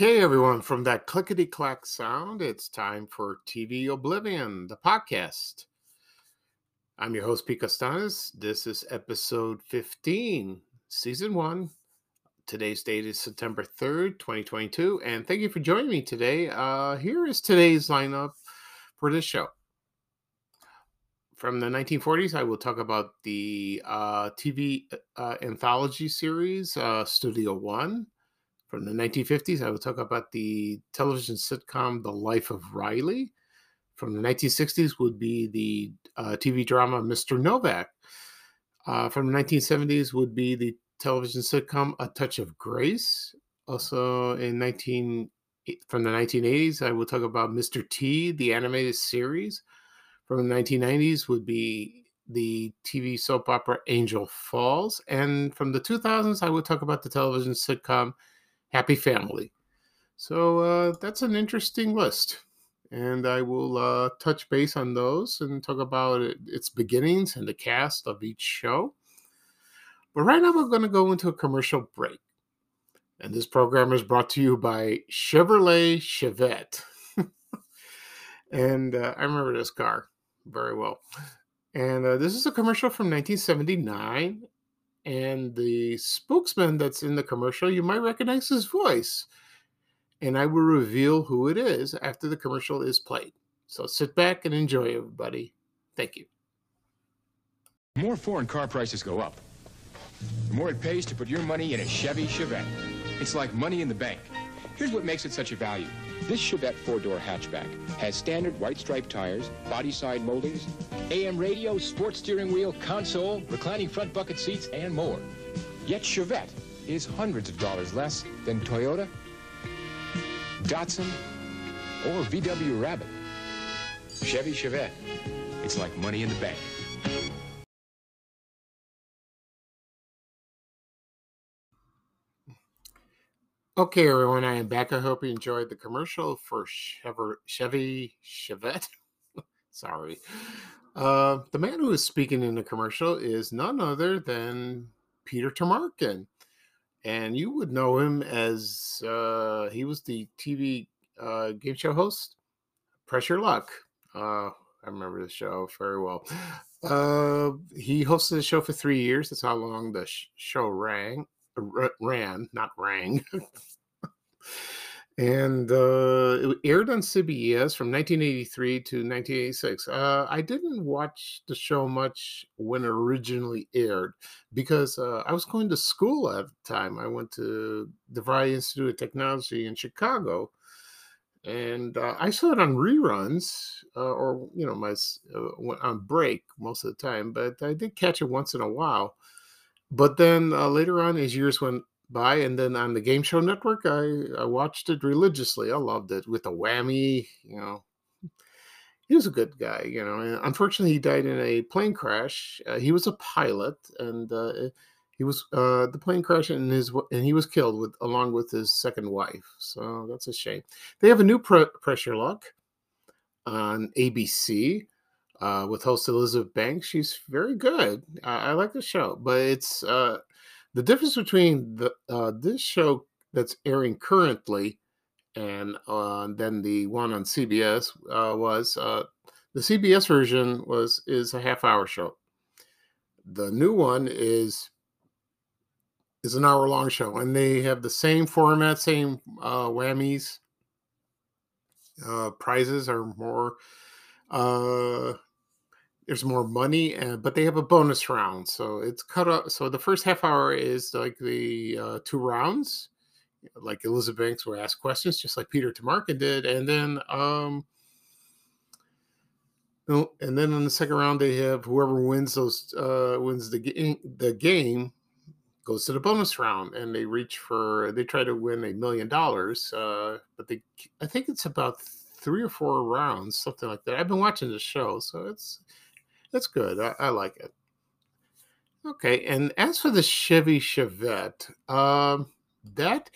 Okay, everyone, from that clickety clack sound, it's time for TV Oblivion, the podcast. I'm your host, Pete Kastanes. This is episode 15, season one. Today's date is September 3rd, 2022. And thank you for joining me today. Uh, here is today's lineup for this show. From the 1940s, I will talk about the uh, TV uh, anthology series, uh, Studio One from the 1950s, I will talk about the television sitcom The Life of Riley. From the 1960s would be the uh, TV drama Mr. Novak. Uh, from the 1970s would be the television sitcom A Touch of Grace. Also in 19 from the 1980s, I will talk about Mr. T, the animated series. From the 1990s would be the TV soap opera Angel Falls. And from the 2000s, I will talk about the television sitcom happy family. So uh, that's an interesting list. And I will uh, touch base on those and talk about it, its beginnings and the cast of each show. But right now, we're going to go into a commercial break. And this program is brought to you by Chevrolet Chevette. and uh, I remember this car very well. And uh, this is a commercial from 1979 and the spokesman that's in the commercial, you might recognize his voice. And I will reveal who it is after the commercial is played. So sit back and enjoy, everybody. Thank you. The more foreign car prices go up, the more it pays to put your money in a Chevy Chevette. It's like money in the bank. Here's what makes it such a value. This Chevette four-door hatchback has standard white striped tires, body side moldings, AM radio, sports steering wheel, console, reclining front bucket seats, and more. Yet Chevette is hundreds of dollars less than Toyota, Datsun, or VW Rabbit. Chevy Chevette. It's like money in the bank. Okay, everyone, I am back. I hope you enjoyed the commercial for Chevy, Chevette. Sorry. Uh, the man who is speaking in the commercial is none other than Peter Tomarken. And you would know him as uh, he was the TV uh, game show host, Press Your Luck. Uh, I remember the show very well. Uh, he hosted the show for three years. That's how long the sh- show rang, ran, not rang. and uh, it aired on CBS from 1983 to 1986. Uh, I didn't watch the show much when it originally aired because uh, I was going to school at the time. I went to the DeVry Institute of Technology in Chicago, and uh, I saw it on reruns uh, or you know my uh, on break most of the time. But I did catch it once in a while. But then later on, as years went by and then on the game show network I, I watched it religiously. I loved it with a whammy you know. He was a good guy you know and unfortunately he died in a plane crash. Uh, he was a pilot and uh, he was uh, the plane crashed and his and he was killed with along with his second wife so that's a shame. They have a new pre- Press Your Luck on abc uh, with host elizabeth banks she's very good I, I like the show but it's uh, the difference between the uh, this show that's airing currently and uh, then the one on CBS uh, was uh, the CBS version was is a half hour show. The new one is is an hour long show, and they have the same format, same whammies. Prizes are more uh, there's more money, and, but they have a bonus round. So it's cut up. So the first half hour is like the uh, two rounds, like Elizabeth Banks will ask questions, just like Peter Tomarken did, and then um, and then in the second round they have whoever wins those uh, wins the game the game goes to the bonus round and they reach for they try to win a million dollars uh, but they i think it's about three or four rounds something like that i've been watching the show so it's that's good. I, I like it. Okay, and as for the Chevy Chevette, um, that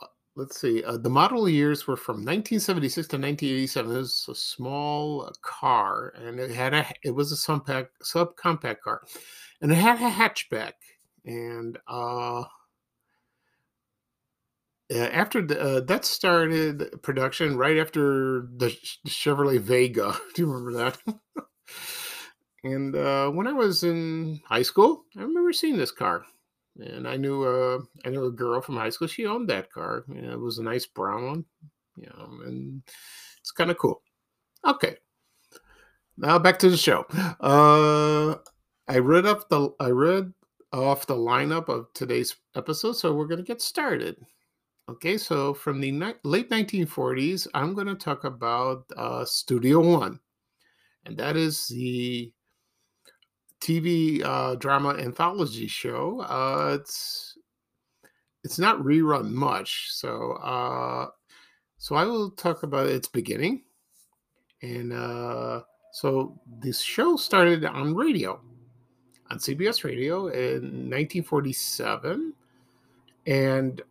uh, let's see, uh, the model years were from 1976 to 1987. It was a small uh, car, and it had a it was a subcompact car, and it had a hatchback, and uh, uh, after the, uh, that started production right after the Chevrolet Vega. Do you remember that? and uh, when I was in high school, I remember seeing this car, and I knew uh, I knew a girl from high school. She owned that car. Know, it was a nice brown one, you know, and it's kind of cool. Okay, now back to the show. Uh, I read up the I read off the lineup of today's episode, so we're going to get started. Okay, so from the ni- late 1940s, I'm going to talk about uh, Studio One, and that is the TV uh, drama anthology show. Uh, it's it's not rerun much, so uh, so I will talk about its beginning, and uh, so this show started on radio, on CBS Radio in 1947, and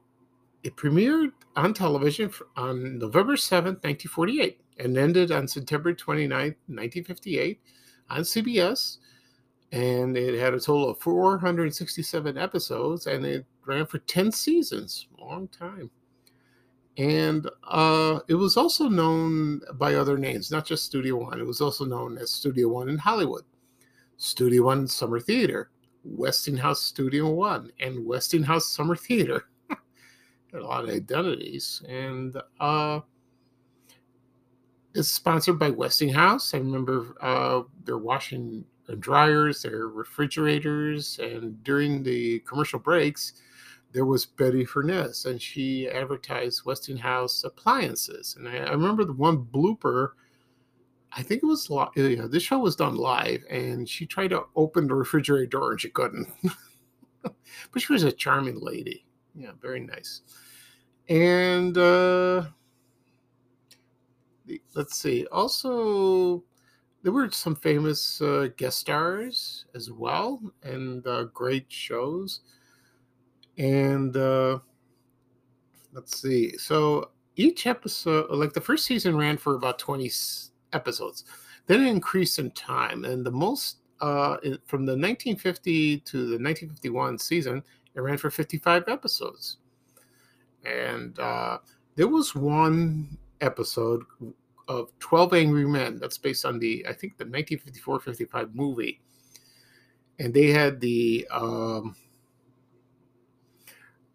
it premiered on television on November 7th, 1948, and ended on September 29th, 1958 on CBS. And it had a total of 467 episodes and it ran for 10 seasons. Long time. And uh, it was also known by other names, not just Studio One. It was also known as Studio One in Hollywood, Studio One Summer Theater, Westinghouse Studio One, and Westinghouse Summer Theater a lot of identities. And uh, it's sponsored by Westinghouse. I remember uh, their washing and dryers, their refrigerators, and during the commercial breaks, there was Betty Furness, and she advertised Westinghouse appliances. And I, I remember the one blooper. I think it was you know, this show was done live, and she tried to open the refrigerator door and she couldn't. but she was a charming lady. Yeah, very nice. And uh, let's see. Also, there were some famous uh, guest stars as well, and uh, great shows. And uh, let's see. So each episode, like the first season, ran for about twenty episodes. Then it increased in time, and the most uh, from the 1950 to the 1951 season, it ran for 55 episodes. And uh, there was one episode of 12 Angry Men that's based on the, I think, the 1954 55 movie. And they had the, um,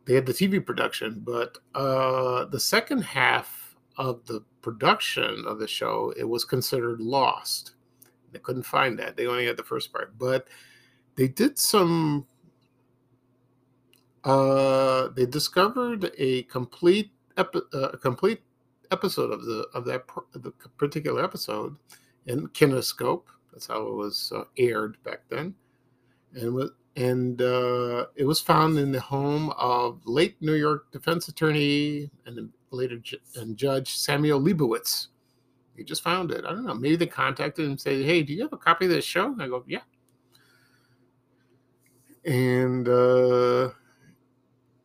they had the TV production, but uh, the second half of the production of the show, it was considered lost. They couldn't find that. They only had the first part, but they did some uh, they discovered a complete epi- uh, a complete episode of the of that the particular episode in Kinescope. That's how it was uh, aired back then, and and uh, it was found in the home of late New York defense attorney and later ju- and judge Samuel Leibowitz. He just found it. I don't know. Maybe they contacted him and say, "Hey, do you have a copy of this show?" And I go, "Yeah." And uh,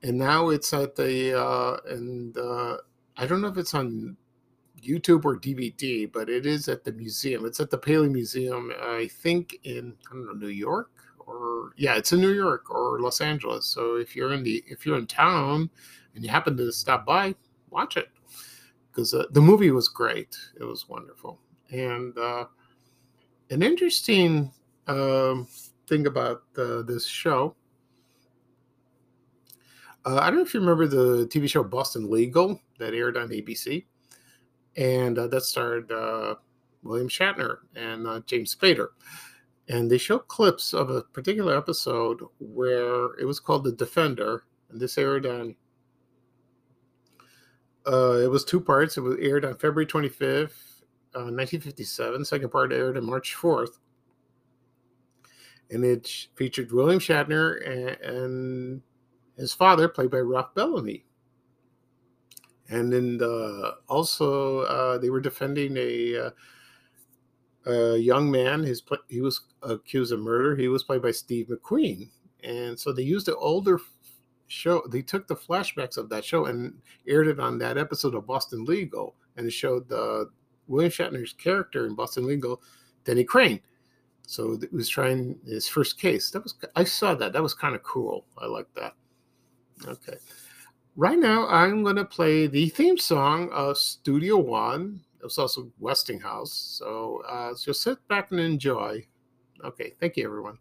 and now it's at the uh, and uh, I don't know if it's on YouTube or DVD, but it is at the museum. It's at the Paley Museum, I think in I don't know New York or yeah, it's in New York or Los Angeles. So if you're in the if you're in town and you happen to stop by, watch it because uh, the movie was great. It was wonderful, and uh, an interesting um, thing about uh, this show uh, I don't know if you remember the TV show Boston Legal that aired on ABC, and uh, that starred uh, William Shatner and uh, James Spader. And they show clips of a particular episode where it was called The Defender, and this aired on. Uh, it was two parts. It was aired on February 25th, 1957. Uh, Second part aired on March 4th and it featured William Shatner and, and his father, played by Ralph Bellamy. And then the, also uh, they were defending a, uh, a young man. His he was accused of murder. He was played by Steve McQueen, and so they used the older show. They took the flashbacks of that show and aired it on that episode of Boston Legal, and it showed uh, William Shatner's character in Boston Legal, Denny Crane. So it was trying his first case. That was I saw that. That was kind of cool. I like that. Okay. Right now, I'm going to play the theme song of Studio One. It was also Westinghouse. So uh, just sit back and enjoy. Okay, thank you, everyone.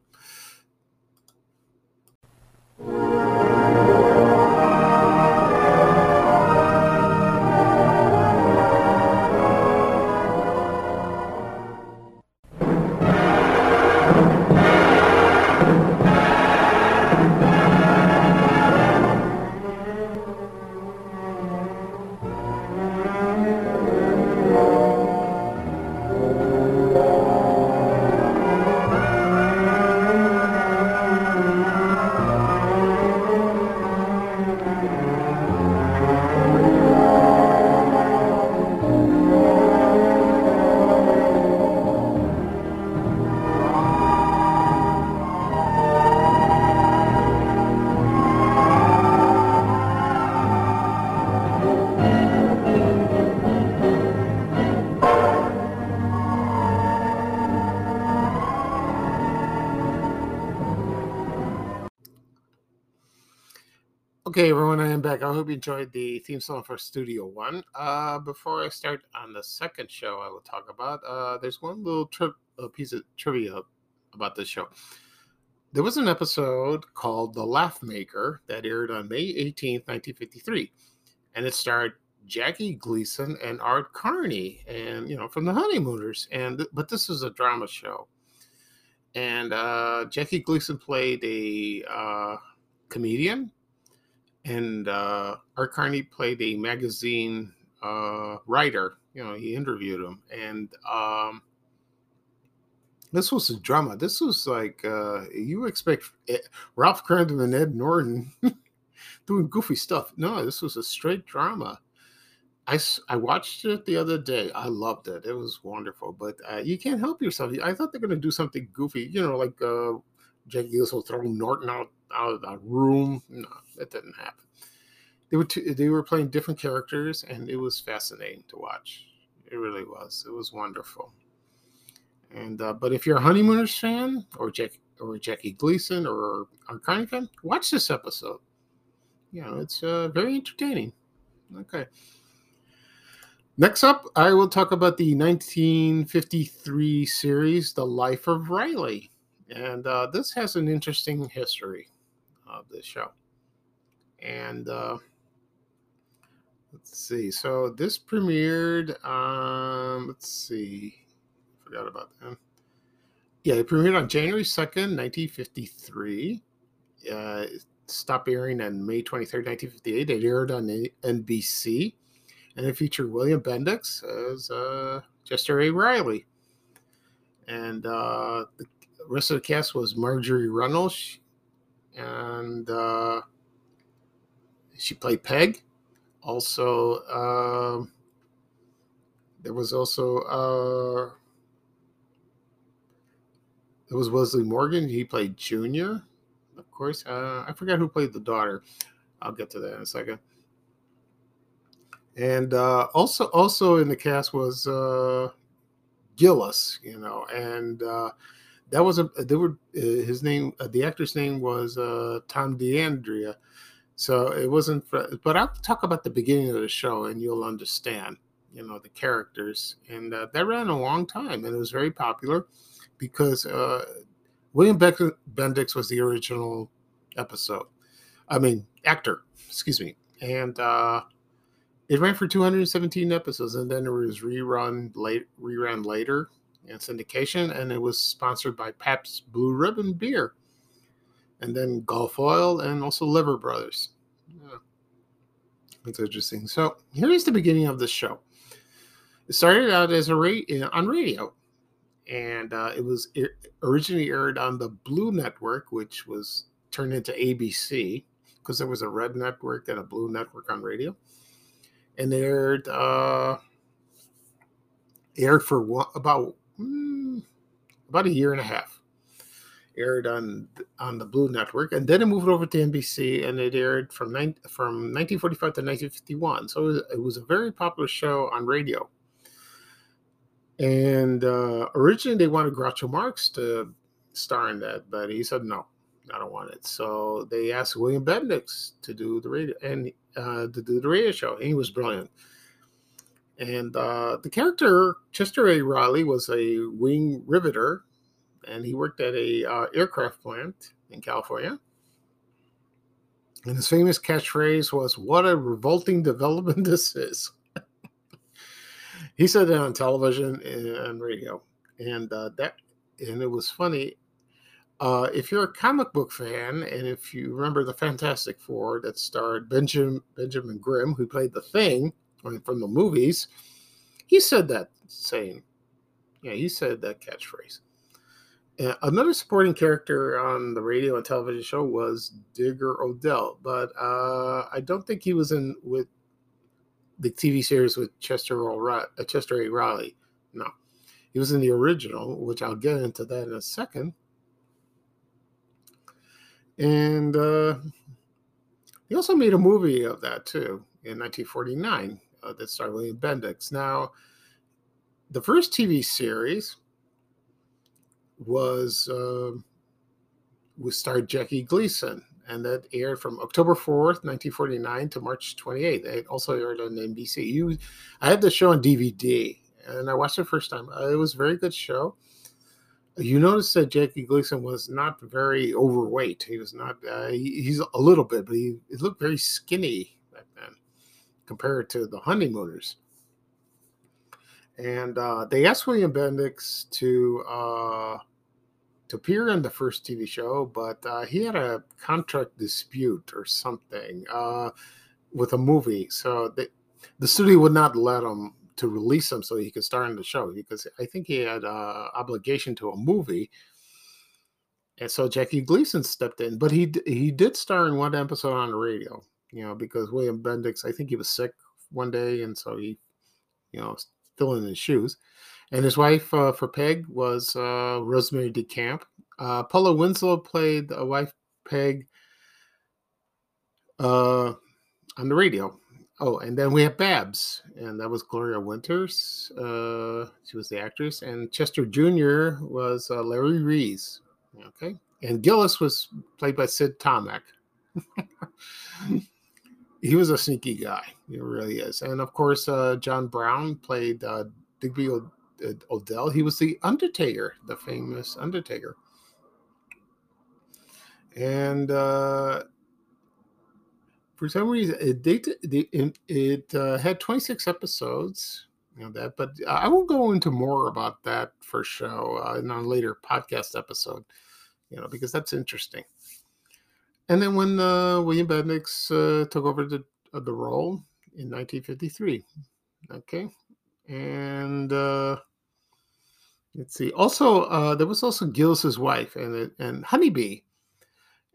Okay, everyone, I am back. I hope you enjoyed the theme song for Studio One. Uh, before I start on the second show, I will talk about. Uh, there's one little tri- piece of trivia about this show. There was an episode called "The Laugh Maker" that aired on May 18th, 1953, and it starred Jackie Gleason and Art Carney, and you know from the Honeymooners. And but this was a drama show, and uh, Jackie Gleason played a uh, comedian and uh, Art Carney played a magazine uh, writer. You know, he interviewed him, and um, this was a drama. This was like uh, you expect Ralph Kramden and Ed Norton doing goofy stuff. No, this was a straight drama. I, I watched it the other day. I loved it. It was wonderful. But uh, you can't help yourself. I thought they're going to do something goofy, you know, like uh, Jackie Gleason throwing Norton out out of the room. No, that didn't happen. They were two, they were playing different characters, and it was fascinating to watch. It really was. It was wonderful. And uh, but if you're a Honeymooners fan, or Jack or Jackie Gleason, or a Carney fan, watch this episode. You know, it's uh, very entertaining. Okay. Next up, I will talk about the 1953 series, The Life of Riley. And uh, this has an interesting history of this show. And uh, let's see. So this premiered. Um, let's see. Forgot about that. Yeah, it premiered on January second, nineteen fifty three. Uh, stopped airing on May twenty third, nineteen fifty eight. It aired on NBC, and it featured William Bendix as uh, Chester A. Riley. And uh, the rest of the cast was Marjorie Reynolds and uh, she played Peg. Also, uh, there was also uh, there was Wesley Morgan. He played Junior, of course. Uh, I forgot who played the daughter. I'll get to that in a second. And uh, also, also in the cast was uh, Gillis, you know, and uh, that was a they were uh, his name uh, the actor's name was uh, Tom D'Andrea, so it wasn't. For, but I'll talk about the beginning of the show and you'll understand, you know, the characters, and uh, that ran a long time and it was very popular because uh, William Bendix was the original episode, I mean actor, excuse me, and uh, it ran for 217 episodes and then it was rerun late rerun later and syndication, and it was sponsored by Pabst Blue Ribbon Beer, and then Gulf Oil, and also Lever Brothers. Yeah. That's interesting. So here is the beginning of the show. It started out as a ra- on radio, and uh, it was originally aired on the Blue Network, which was turned into ABC because there was a red network and a blue network on radio, and aired uh, aired for one, about mm, about a year and a half. Aired on on the Blue Network, and then it moved over to NBC, and it aired from nine, from 1945 to 1951. So it was, it was a very popular show on radio. And uh, originally, they wanted Groucho Marx to star in that, but he said no. I don't want it. So they asked William Bendix to do the radio and uh, to do the radio show. And he was brilliant. And uh, the character Chester A. Riley was a wing riveter, and he worked at a uh, aircraft plant in California. And his famous catchphrase was, "What a revolting development this is." he said that on television and radio, and uh, that and it was funny. Uh, if you're a comic book fan, and if you remember the Fantastic Four that starred Benjamin Benjamin Grimm, who played the Thing from the movies, he said that same. Yeah, he said that catchphrase. Another supporting character on the radio and television show was Digger O'Dell, but uh, I don't think he was in with the TV series with Chester O'Reilly, uh, Chester A. Riley. No, he was in the original, which I'll get into that in a second. And uh, he also made a movie of that too in 1949 uh, that starred William Bendix. Now, the first TV series was uh, was starred Jackie Gleason, and that aired from October 4th, 1949 to March 28th. It also aired on NBC. You, I had the show on DVD, and I watched it first time. Uh, it was a very good show. You notice that Jackie Gleason was not very overweight. He was not. Uh, he, he's a little bit, but he, he looked very skinny compared to the honeymooners. And uh, they asked William Bendix to uh, to appear in the first TV show, but uh, he had a contract dispute or something uh, with a movie, so they, the studio would not let him to release him so he could star in the show because I think he had uh, obligation to a movie. And so Jackie Gleason stepped in, but he he did star in one episode on the radio, you know, because William Bendix, I think he was sick one day, and so he, you know, filling his shoes. And his wife uh, for Peg was uh, Rosemary DeCamp. Uh, Paula Winslow played a wife Peg uh, on the radio. Oh, and then we have Babs, and that was Gloria Winters. Uh, she was the actress, and Chester Jr. was uh, Larry Reese. Okay, and Gillis was played by Sid Tomek. he was a sneaky guy. He really is. And of course, uh, John Brown played uh, Digby o- O'Dell. He was the Undertaker, the famous Undertaker. And uh, for some reason, it it, it uh, had 26 episodes. You know that, but I will go into more about that for show uh, in a later podcast episode. You know because that's interesting. And then when uh, William Bendix uh, took over the uh, the role in 1953, okay, and uh, let's see. Also, uh, there was also Gillis's wife and and Honeybee,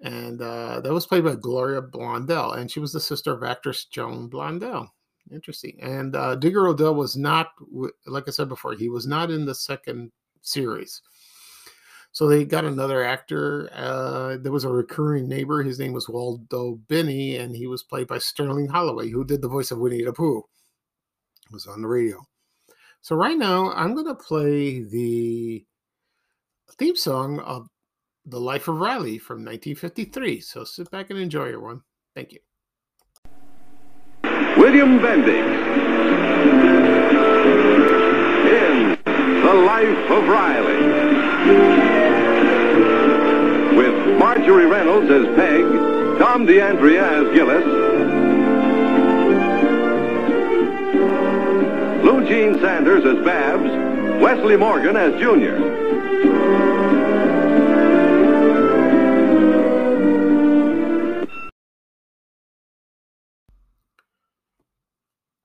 and uh, that was played by Gloria Blondell, and she was the sister of actress Joan Blondell. Interesting. And Digger O'Dell was not, like I said before, he was not in the second series. So they got another actor. Uh, there was a recurring neighbor. His name was Waldo Binney, and he was played by Sterling Holloway, who did the voice of Winnie the Pooh. It was on the radio. So right now, I'm going to play the theme song of The Life of Riley from 1953. So sit back and enjoy, everyone. Thank you. William Bendix in The Life of Riley. Marjorie Reynolds as Peg, Tom D'Andrea as Gillis, Lugene Sanders as Babs, Wesley Morgan as Junior.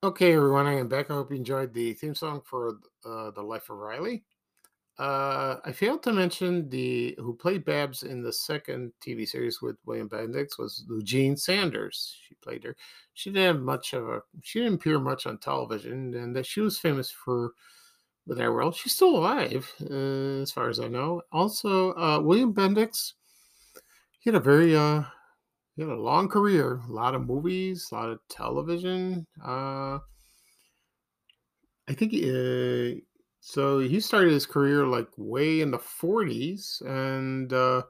Okay, everyone, I am back. I hope you enjoyed the theme song for uh, The Life of Riley. Uh, I failed to mention the who played Babs in the second TV series with William Bendix was Lugene Sanders. She played her. She didn't have much of a. She didn't appear much on television, and that she was famous for that world. She's still alive, uh, as far as I know. Also, uh, William Bendix. He had a very uh, he had a long career. A lot of movies, a lot of television. Uh, I think. Uh, so he started his career like way in the 40s, and uh,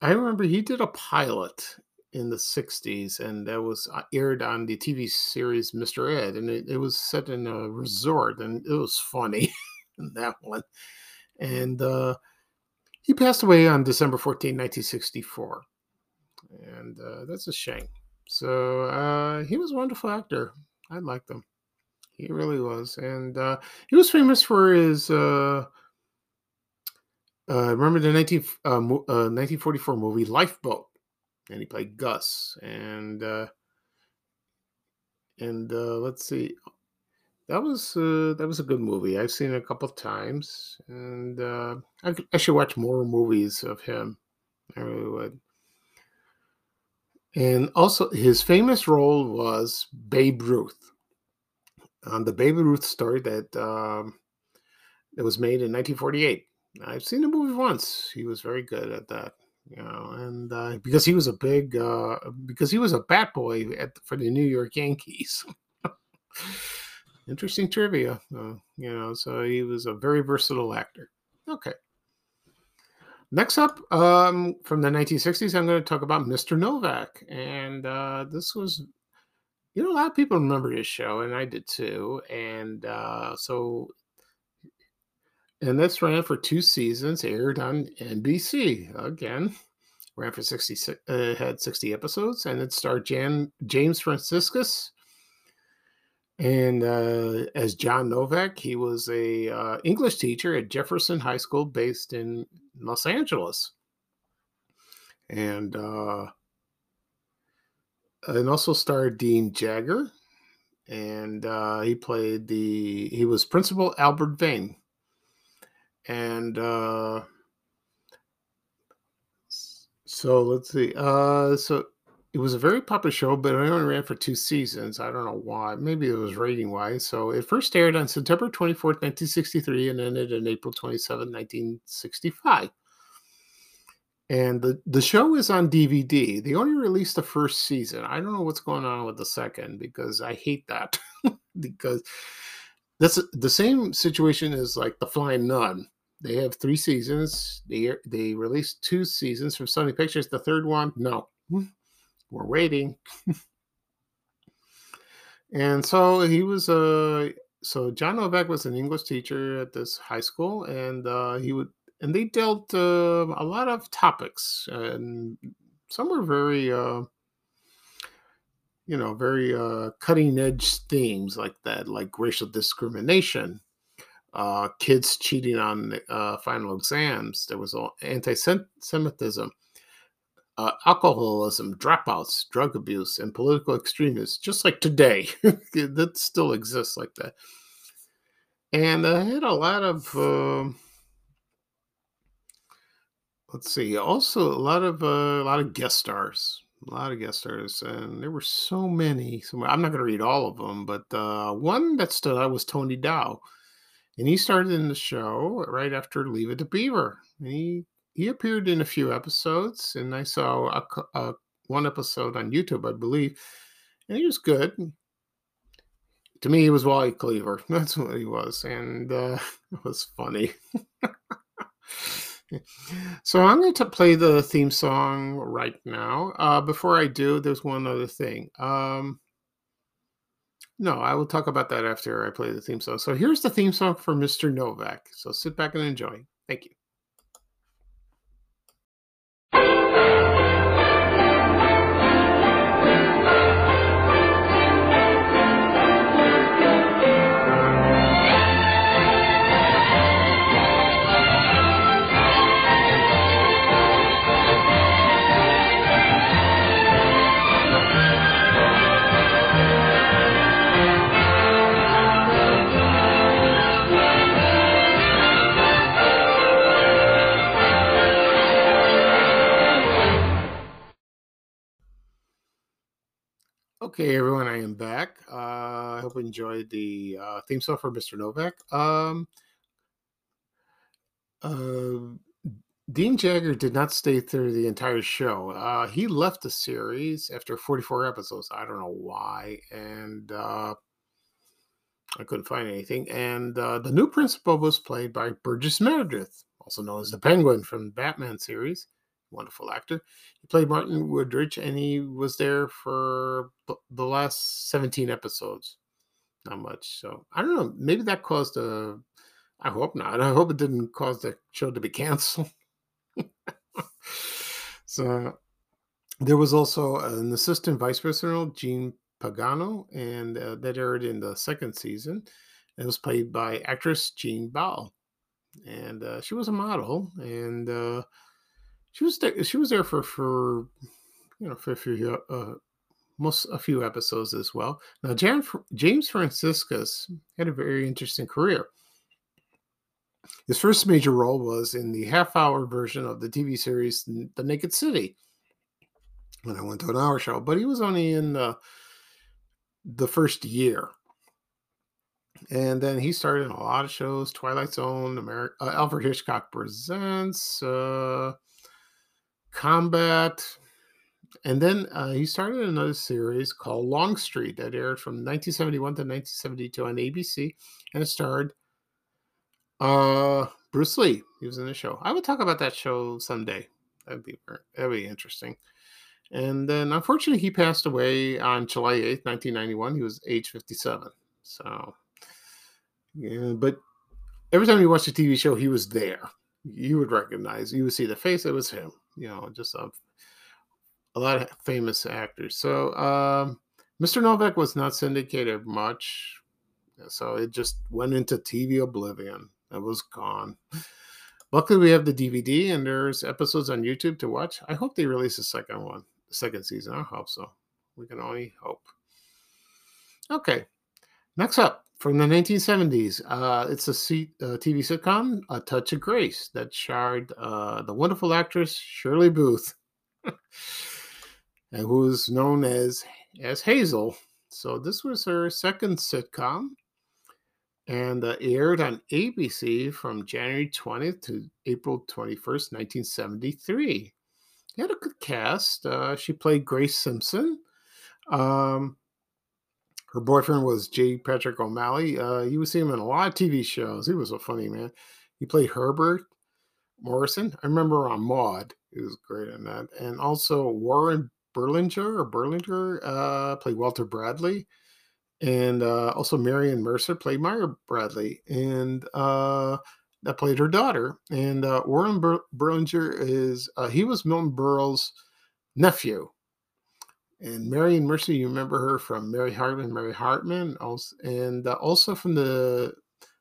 I remember he did a pilot in the 60s and that was uh, aired on the TV series Mr. Ed and it, it was set in a resort and it was funny in that one. And uh, he passed away on December 14, 1964. And uh, that's a shame. So uh, he was a wonderful actor. I liked him. He really was. And uh, he was famous for his uh, uh, remember the 19, uh, uh, 1944 movie Lifeboat, and he played Gus. And uh, and uh, let's see, that was uh, that was a good movie. I've seen it a couple of times, and uh, I, I should watch more movies of him. I really would. And also, his famous role was Babe Ruth on the Babe Ruth story that um, that was made in 1948. I've seen the movie once. He was very good at that, you know, and uh, because he was a big, uh, because he was a bat boy at, for the New York Yankees. Interesting trivia, uh, you know. So he was a very versatile actor. Okay. Next up, um, from the 1960s, I'm going to talk about Mr. Novak, and uh, this was, you know, a lot of people remember this show, and I did too. And uh, so and this ran for two seasons, aired on NBC again. Ran for 60, uh, had 60 episodes, and it starred Jan, James Franciscus. And uh, as John Novak, he was a uh, English teacher at Jefferson High School, based in Los Angeles. And uh, and also starred Dean Jagger, and uh, he played the he was Principal Albert Vane. And uh so let's see uh so it was a very popular show but it only ran for two seasons. I don't know why. Maybe it was rating wise so it first aired on september 24th 1963 and ended on april 27 1965 and the, the show is on dvd they only released the first season i don't know what's going on with the second because i hate that because that's the same situation as like the flying nun they have three seasons. They they released two seasons from Sony Pictures. The third one, no, we're waiting. and so he was a uh, so John Novak was an English teacher at this high school, and uh, he would and they dealt uh, a lot of topics, and some were very. Uh, you know, very uh, cutting edge themes like that, like racial discrimination, uh, kids cheating on uh, final exams. There was anti-Semitism, uh, alcoholism, dropouts, drug abuse, and political extremists, Just like today, that still exists like that. And I had a lot of, uh, let's see, also a lot of uh, a lot of guest stars. A lot of guest stars, and there were so many. So I'm not going to read all of them, but uh, one that stood out was Tony Dow and he started in the show right after Leave It to Beaver. And he he appeared in a few episodes, and I saw a, a, one episode on YouTube, I believe, and he was good. To me, he was Wally Cleaver. That's what he was, and uh, it was funny. so I'm going to play the theme song right now. Uh, before I do, there's one other thing. Um, no, I will talk about that after I play the theme song. So here's the theme song for Mr. Novak. So sit back and enjoy. Thank you. Okay, everyone, I am back. Uh, I hope you enjoyed the uh, theme song for Mr. Novak. Um, uh, Dean Jagger did not stay through the entire show. Uh, he left the series after 44 episodes. I don't know why, and uh, I couldn't find anything. And uh, the new principal was played by Burgess Meredith, also known as the Penguin from the Batman series. Wonderful actor. He played Martin Woodridge, and he was there for the last 17 episodes. Not much. So I don't know. Maybe that caused a. I hope not. I hope it didn't cause the show to be canceled. so there was also an assistant vice president, Jean Pagano, and uh, that aired in the second season. It was played by actress Jeanne Bal, and uh, she was a model, and uh, she was there, she was there for for you know for a few uh, most a few episodes as well. Now, Jan, James Franciscus had a very interesting career. His first major role was in the half-hour version of the TV series The Naked City. When I went to an hour show, but he was only in the, the first year. And then he started in a lot of shows: Twilight Zone, America, uh, Alfred Hitchcock Presents, uh, Combat, and then uh, he started another series called Longstreet that aired from 1971 to 1972 on ABC, and it starred uh, Bruce Lee. He was in the show. I would talk about that show someday. That'd be that'd be interesting. And then, unfortunately, he passed away on July 8th, 1991. He was age 57. So, yeah, but every time you watch a TV show, he was there. You would recognize, you would see the face, it was him. You know, just a a lot of famous actors. So um, Mr. Novak was not syndicated much, so it just went into TV oblivion. It was gone. Luckily, we have the DVD and there's episodes on YouTube to watch. I hope they release a second one, the second season. I hope so. We can only hope. Okay, next up from the 1970s, uh, it's a C- uh, TV sitcom, A Touch of Grace, that starred uh, the wonderful actress Shirley Booth. and who is known as as Hazel. So this was her second sitcom, and uh, aired on ABC from January 20th to April 21st, 1973. She had a good cast. Uh, she played Grace Simpson. Um, her boyfriend was J. Patrick O'Malley. Uh, you would see him in a lot of TV shows. He was a funny man. He played Herbert Morrison. I remember on Maude. He was great in that. And also Warren Berlinger or Berlinger uh, played Walter Bradley, and uh, also Marian Mercer played Myra Bradley, and uh, that played her daughter. And uh, Warren Ber- Berlinger is uh, he was Milton Berle's nephew, and Marian Mercer, you remember her from Mary Hartman, Mary Hartman, also, and uh, also from the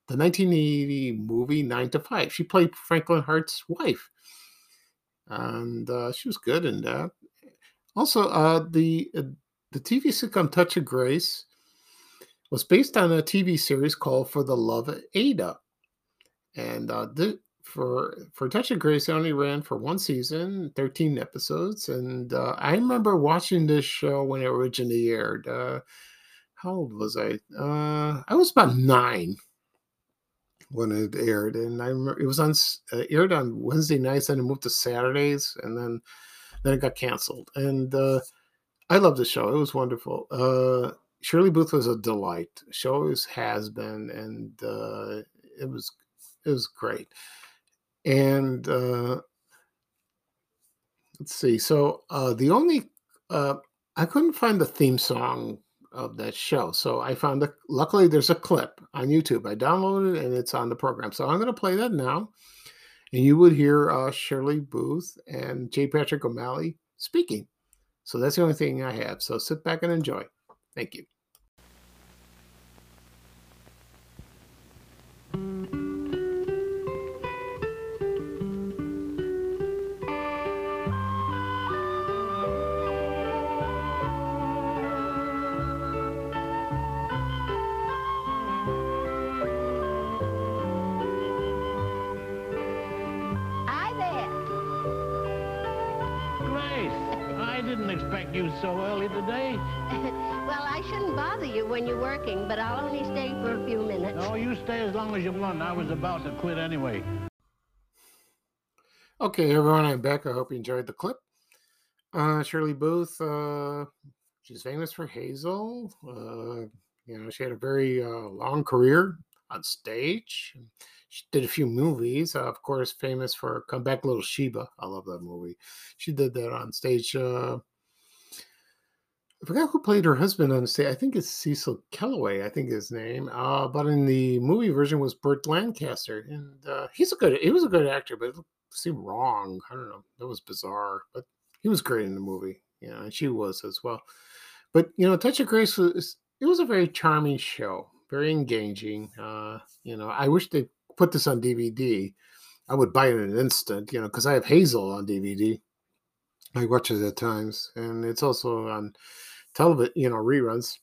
the 1980 movie Nine to Five. She played Franklin Hart's wife, and uh, she was good in that. Also, uh, the uh, the TV sitcom Touch of Grace was based on a TV series called For the Love of Ada, and uh, the, for for Touch of Grace, I only ran for one season, thirteen episodes, and uh, I remember watching this show when it originally aired. Uh, how old was I? Uh, I was about nine when it aired, and I remember it was on uh, aired on Wednesday nights, and it moved to Saturdays, and then then it got canceled. And uh, I love the show. It was wonderful. Uh, Shirley Booth was a delight. She always has been, and uh, it was it was great. And uh, let's see. So uh, the only uh, I couldn't find the theme song of that show. So I found the luckily there's a clip on YouTube. I downloaded it and it's on the program. So I'm going to play that now and you would hear uh, Shirley Booth and J. Patrick O'Malley speaking. So that's the only thing I have. So sit back and enjoy. Thank you. You so early today? well, I shouldn't bother you when you're working, but I'll only stay for a few minutes. No, you stay as long as you want. I was about to quit anyway. Okay, everyone, I'm back. I hope you enjoyed the clip. Uh, Shirley Booth, uh, she's famous for Hazel. Uh, you know, she had a very uh, long career on stage. She did a few movies, uh, of course, famous for Come Back Little Sheba. I love that movie. She did that on stage. I forgot who played her husband on stage. I think it's Cecil Kellaway, I think his name. Uh, but in the movie version was Burt Lancaster, and uh, he's a good. He was a good actor, but it seemed wrong. I don't know. That was bizarre, but he was great in the movie. Yeah, and she was as well. But you know, Touch of Grace was it was a very charming show, very engaging. Uh, you know, I wish they put this on DVD. I would buy it in an instant, you know, because I have Hazel on DVD. I watch it at times, and it's also on television, you know, reruns.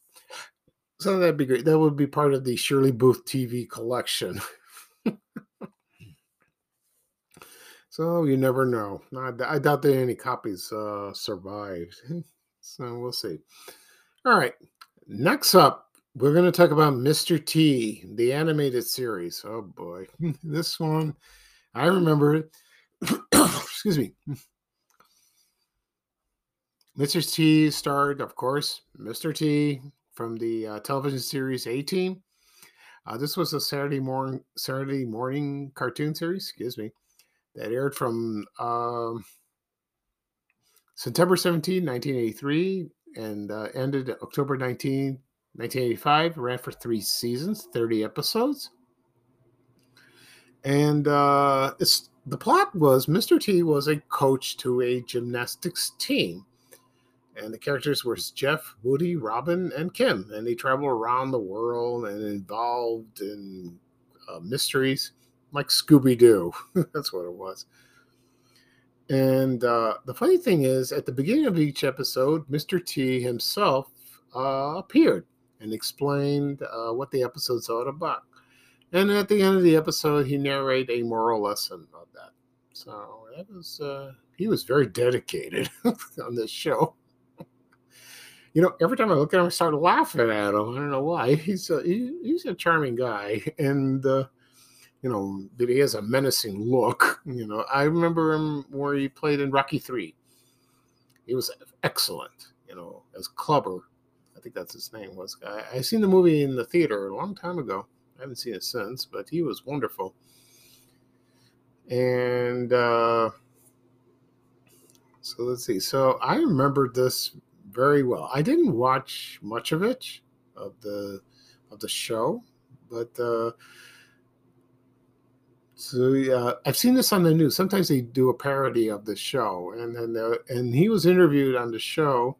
So that'd be great. That would be part of the Shirley Booth TV collection. so you never know. I, I doubt that any copies uh, survived. so we'll see. All right. Next up, we're going to talk about Mr. T, the animated series. Oh boy. this one, I remember it. Excuse me. Mr. T starred, of course, Mr. T from the uh, television series A Team. Uh, this was a Saturday morning Saturday morning cartoon series, excuse me, that aired from um, September 17, 1983, and uh, ended October 19, 1985. Ran for three seasons, 30 episodes. And uh, the plot was Mr. T was a coach to a gymnastics team and the characters were Jeff, Woody, Robin, and Kim, and they travel around the world and involved in uh, mysteries like Scooby Doo. That's what it was. And uh, the funny thing is, at the beginning of each episode, Mr. T himself uh, appeared and explained uh, what the episode's all about. And at the end of the episode, he narrated a moral lesson of that. So that was uh, he was very dedicated on this show you know, every time I look at him, I start laughing at him. I don't know why. He's a he, he's a charming guy, and uh, you know, but he has a menacing look. You know, I remember him where he played in Rocky Three. He was excellent. You know, as Clubber. I think that's his name was. I, I seen the movie in the theater a long time ago. I haven't seen it since, but he was wonderful. And uh, so let's see. So I remember this very well. I didn't watch much of it of the of the show, but uh, so uh, I've seen this on the news. Sometimes they do a parody of the show, and then and he was interviewed on the show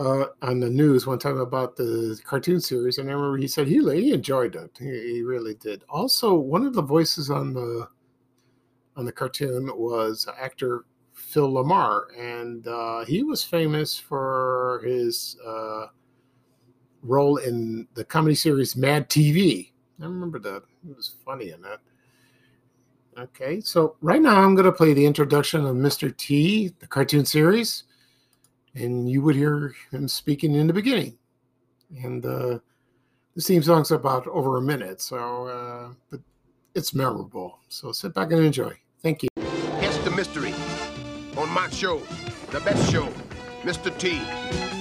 uh, on the news one time about the cartoon series, and I remember he said he he enjoyed it. He, he really did. Also, one of the voices on the on the cartoon was actor Phil LaMarr, and uh, he was famous for his uh, role in the comedy series Mad TV. I remember that; it was funny in that. Okay, so right now I'm going to play the introduction of Mr. T, the cartoon series, and you would hear him speaking in the beginning. And uh, the theme song's about over a minute, so uh, but it's memorable. So sit back and enjoy. Thank you. Hence the mystery on my show, the best show, Mr. T.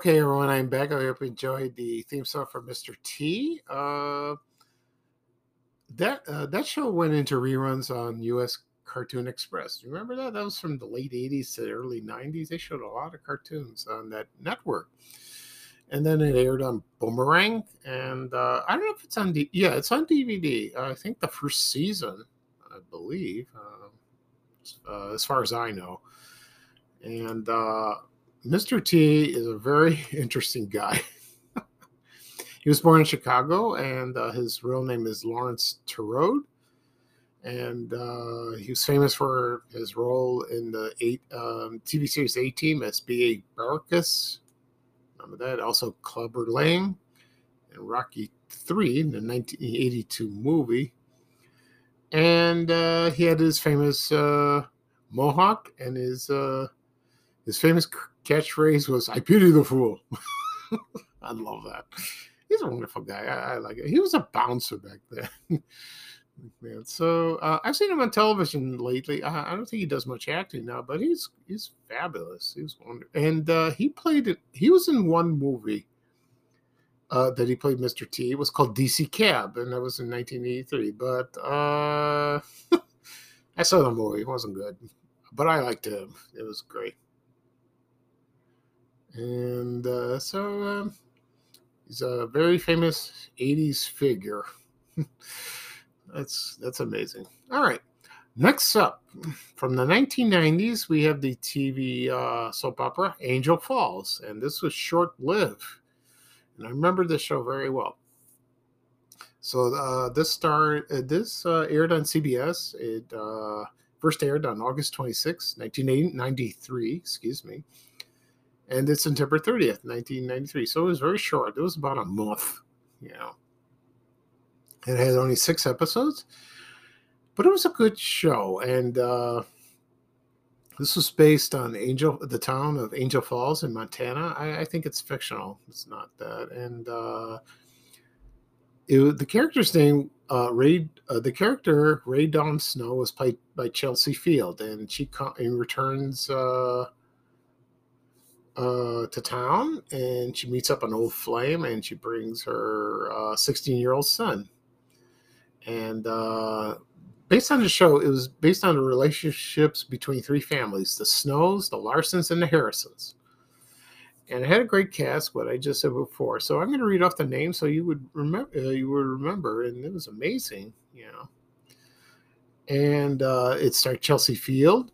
Okay, everyone, I'm back. I hope you enjoyed the theme song for Mr. T. Uh, that uh, that show went into reruns on U.S. Cartoon Express. You remember that? That was from the late 80s to early 90s. They showed a lot of cartoons on that network. And then it aired on Boomerang. And uh, I don't know if it's on, D- yeah, it's on DVD. Uh, I think the first season, I believe, uh, uh, as far as I know. And uh, Mr. T is a very interesting guy. he was born in Chicago, and uh, his real name is Laurence Tureaud and uh, he was famous for his role in the eight um, TV series A Team as B.A. Baracus. Remember that? Also, Clubber Lang and Rocky Three, the 1982 movie. And uh, he had his famous uh, mohawk, and his uh, his famous catchphrase was "I pity the fool." I love that. He's a wonderful guy. I, I like it. He was a bouncer back then. Man, so uh, I've seen him on television lately. I, I, don't think he does much acting now, but he's he's fabulous. He's wonderful, and uh, he played it. He was in one movie uh, that he played Mr. T. It was called DC Cab, and that was in 1983. But uh, I saw the movie; it wasn't good, but I liked him. It was great, and uh, so um, he's a very famous 80s figure. That's that's amazing. All right. Next up, from the 1990s, we have the TV uh, soap opera Angel Falls, and this was short lived. And I remember this show very well. So uh, this started, uh, this uh, aired on CBS. It uh, first aired on August 26, 1993, excuse me. And it's September 30th, 1993. So it was very short. It was about a month, you know. It had only six episodes, but it was a good show. And uh, this was based on Angel, the town of Angel Falls in Montana. I, I think it's fictional. It's not that. And uh, it, the character's name, uh, Ray, uh, the character Rae Dawn Snow was played by Chelsea Field, and she co- and returns. Uh, uh, to town and she meets up an old flame and she brings her 16 uh, year old son and uh, based on the show, it was based on the relationships between three families: the Snows, the Larsons, and the Harrisons. And it had a great cast, what I just said before. So I'm going to read off the names so you would remember. Uh, you would remember, and it was amazing, you know. And uh, it starred Chelsea Field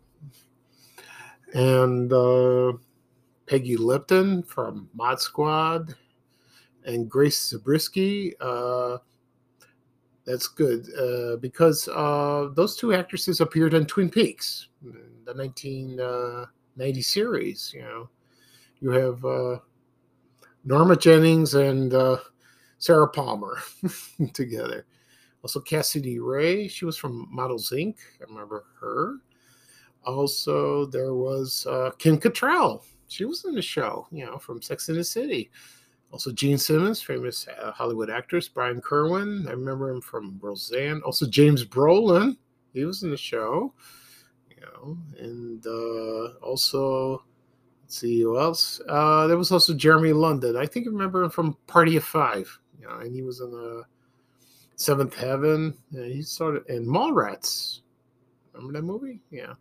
and uh, Peggy Lipton from Mod Squad, and Grace Zabriskie. Uh, that's good uh, because uh, those two actresses appeared in Twin Peaks, the 1990 uh, series. You know, you have uh, Norma Jennings and uh, Sarah Palmer together. Also, Cassidy Rae, she was from Models Inc. I remember her. Also, there was Kim Cattrall. She was in the show, you know, from Sex and the City. Also, Jean Simmons, famous uh, Hollywood actress. Brian Kerwin, I remember him from Roseanne. Also, James Brolin, he was in the show. You know, and uh, also, let's see who else. Uh, there was also Jeremy London. I think I remember him from Party of Five. You know, and he was in the Seventh Heaven. Yeah, he started in Mallrats. Remember that movie? Yeah.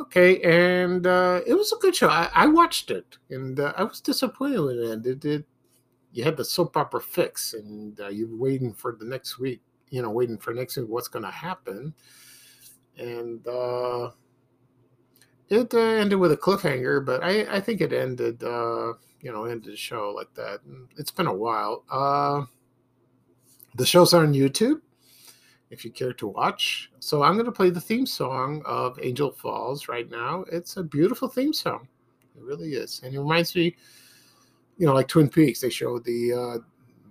Okay, and uh, it was a good show. I, I watched it, and uh, I was disappointed when it ended. It, you had the soap opera fix, and uh, you're waiting for the next week. You know, waiting for next week what's going to happen, and uh, it uh, ended with a cliffhanger. But I, I think it ended, uh, you know, ended the show like that. And it's been a while. the show's on YouTube if you care to watch. So I'm going to play the theme song of Angel Falls right now. It's a beautiful theme song. It really is. And it reminds me, you know, like Twin Peaks, they show the uh,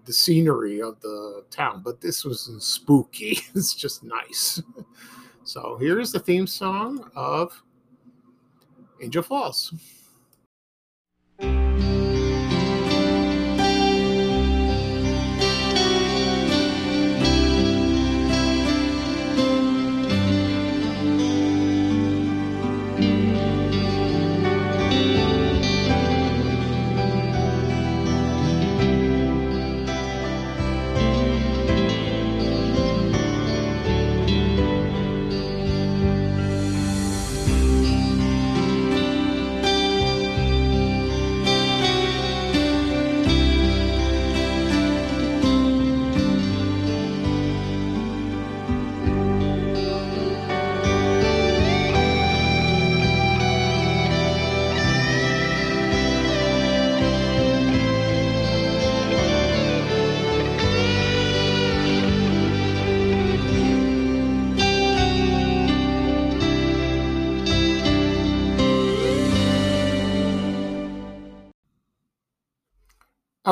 the scenery of the town, but this was spooky. it's just nice. So here's the theme song of Angel Falls.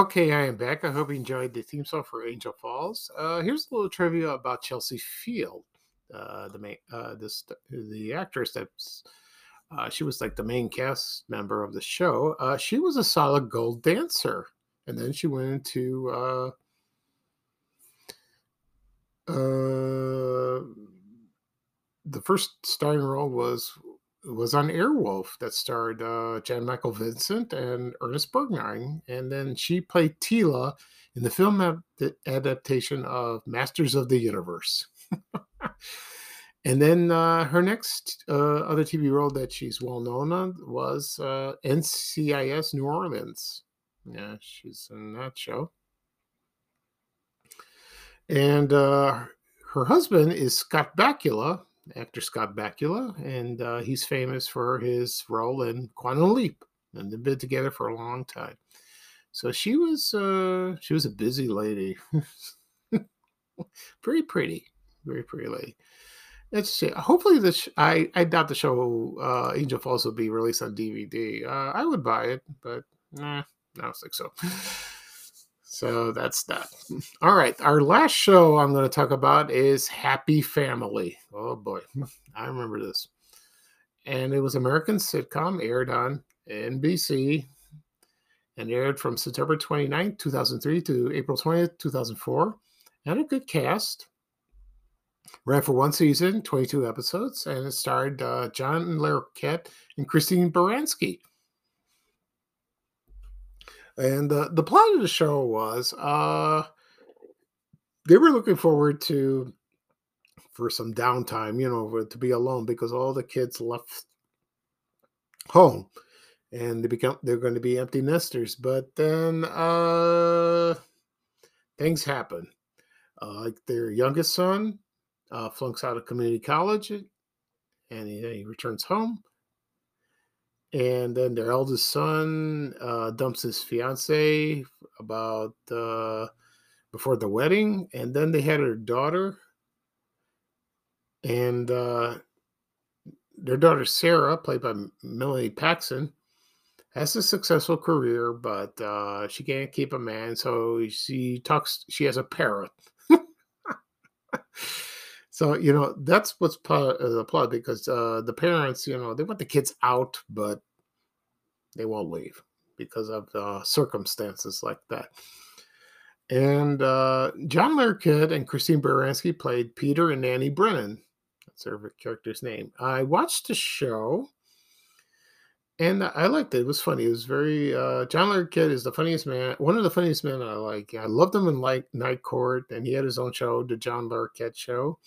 Okay, I am back. I hope you enjoyed the theme song for Angel Falls. Uh, here's a little trivia about Chelsea Field, uh, the main, uh, this the actress that's uh, she was like the main cast member of the show. Uh, she was a solid gold dancer, and then she went into uh, uh, the first starring role was was on Airwolf that starred uh, Jan Michael Vincent and Ernest Borgnine, and then she played Teela in the film ad- adaptation of Masters of the Universe. and then uh, her next uh, other TV role that she's well known on was uh, NCIS New Orleans. Yeah, she's in that show. And uh, her husband is Scott Bakula, actor Scott Bakula, and uh, he's famous for his role in Quantum Leap, and they've been together for a long time. So she was uh, she was a busy lady, very pretty, very pretty lady. Let's see. Hopefully, this I I doubt the show uh, Angel Falls will be released on DVD. Uh, I would buy it, but nah, I don't think so. So that's that. All right. Our last show I'm going to talk about is Happy Family. Oh boy. I remember this. And it was American sitcom aired on NBC and aired from September 29, 2003 to April 20th, 2004. Had a good cast. Ran for one season, 22 episodes, and it starred uh, John Larroquette and Christine Baranski. And the plot of the show was uh they were looking forward to for some downtime, you know, to be alone because all the kids left home and they become they're going to be empty nesters. But then uh things happen. Uh, like their youngest son uh, flunks out of community college and he, he returns home and then their eldest son uh, dumps his fiance about uh, before the wedding, and then they had her daughter, and uh, their daughter Sarah, played by Melanie Paxson, has a successful career, but uh, she can't keep a man, so she talks. She has a parrot. So you know that's what's part of the plot because uh, the parents, you know, they want the kids out, but they won't leave because of uh, circumstances like that. And uh, John Larroquette and Christine Baranski played Peter and Nanny Brennan. That's her character's name. I watched the show and I liked it. It was funny. It was very uh, John Larroquette is the funniest man, one of the funniest men I like. I loved him in like Night Court, and he had his own show, the John Larroquette Show.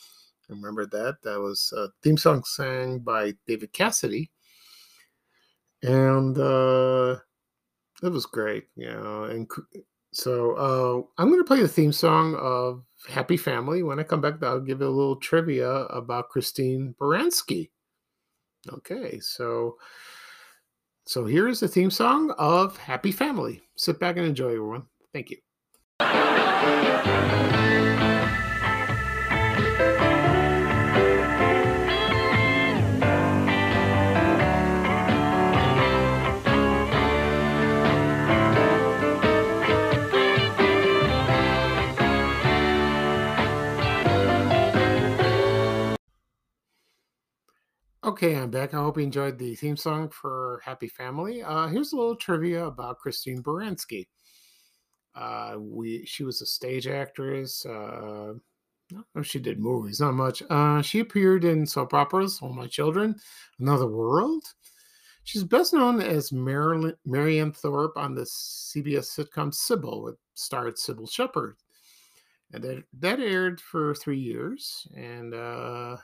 Remember that. That was a theme song sang by David Cassidy. And uh, it was great, you know. And so uh, I'm going to play the theme song of Happy Family. When I come back, I'll give you a little trivia about Christine Baranski. Okay, so so here is the theme song of Happy Family. Sit back and enjoy, everyone. Thank you. Okay, I'm back. I hope you enjoyed the theme song for Happy Family. Uh, here's a little trivia about Christine Baranski. Uh, we she was a stage actress. Uh, she did movies, not much. Uh, she appeared in soap operas, All My Children, Another World. She's best known as Marilyn, Marianne Thorpe on the CBS sitcom Cybill, which starred Cybill Shepherd. And that, that aired for three years. And uh,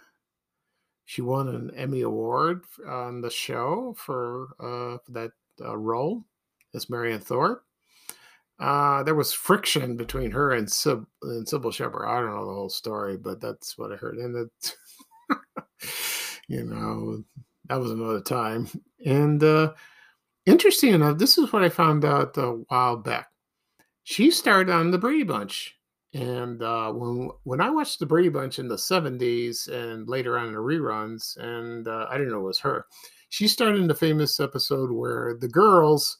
she won an Emmy Award on the show for, uh, for that uh, role as Marianne Thorpe. Uh, there was friction between her and, Syb- and Cybill Shepherd. I don't know the whole story, but that's what I heard. And it, you know, that was another time. And uh, interesting enough, this is what I found out a while back. She started on the Brady Bunch and uh, when when I watched the Brady Bunch in the '70s and later on in the reruns, and uh, I didn't know it was her. She starred in the famous episode where the girls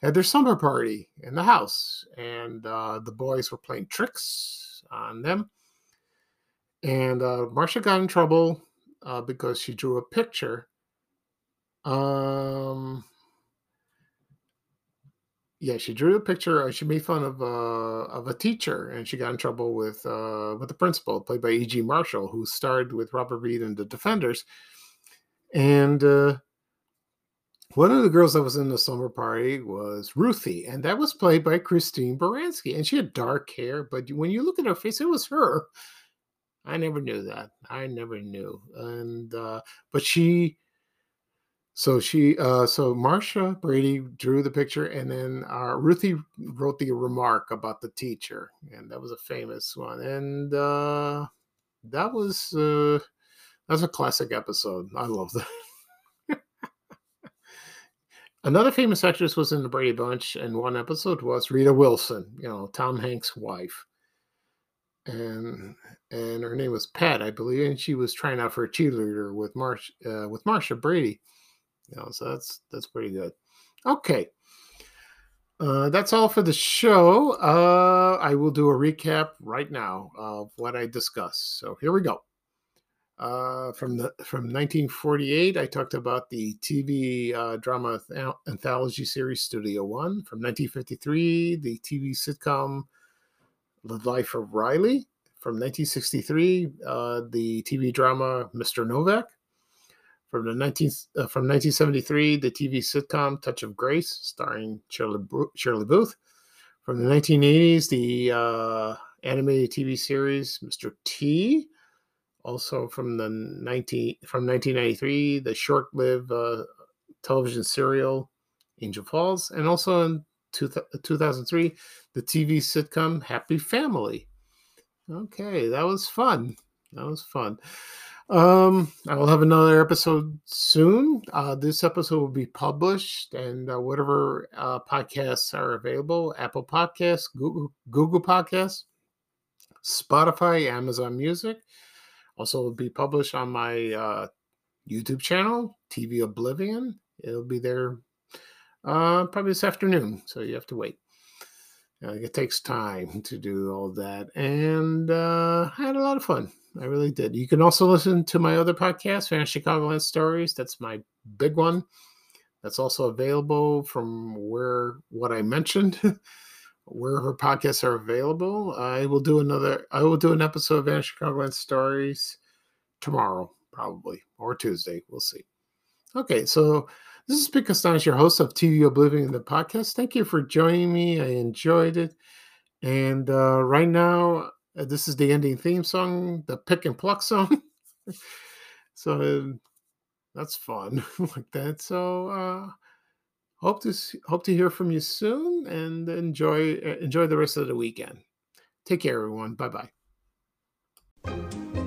had their summer party in the house, and uh, the boys were playing tricks on them. And uh, Marcia got in trouble uh, because she drew a picture. Um, yeah, she drew a picture. Uh, she made fun of uh, of a teacher, and she got in trouble with uh, with the principal, played by E.G. Marshall, who starred with Robert Reed in The Defenders. And uh, one of the girls that was in the summer party was Ruthie, and that was played by Christine Baranski. And she had dark hair, but when you look at her face, it was her. I never knew that. I never knew. And uh, but she so she, uh, so Marcia Brady drew the picture, and then uh, Ruthie wrote the remark about the teacher, and that was a famous one. And uh, that was uh, that's a classic episode. I love that. Another famous actress was in the Brady Bunch, and one episode was Rita Wilson, you know, Tom Hanks' wife, and and her name was Pat, I believe, and she was trying out for a cheerleader with Marsh uh, with Marcia Brady. You know, so that's that's pretty good. Okay. Uh, that's all for the show. Uh, I will do a recap right now of what I discussed. So here we go. Uh, from the from 1948, I talked about the TV uh, drama anthology series Studio One. From 1953, the TV sitcom The Life of Riley. From 1963, uh, the TV drama Mr. Novak from the 19 uh, from 1973 the tv sitcom touch of grace starring shirley, shirley booth. From the 1980s the uh, animated tv series mr t. Also from the 19 from 1993 the short-lived uh, television serial angel falls. And also in two, 2003 the tv sitcom happy family. Okay that was fun. That was fun um, I will have another episode soon. Uh, this episode will be published, and uh, whatever uh, podcasts are available Apple Podcasts, Google, Google Podcasts, Spotify, Amazon Music. Also, will be published on my uh, YouTube channel, TV Oblivion. It'll be there uh, probably this afternoon, so you have to wait. Uh, it takes time to do all that, and uh, I had a lot of fun. I really did. You can also listen to my other podcast, Van Chicagoland Stories. That's my big one. That's also available from where what I mentioned, where her podcasts are available. I will do another. I will do an episode of Van Chicagoland Stories tomorrow, probably or Tuesday. We'll see. Okay, so this is Pete Kastanes, your host of TV Oblivion, the podcast. Thank you for joining me. I enjoyed it. And uh, right now, uh, this is the ending theme song, the pick and pluck song. so that's fun like that. So uh, hope to hope to hear from you soon and enjoy uh, enjoy the rest of the weekend. Take care, everyone. Bye bye.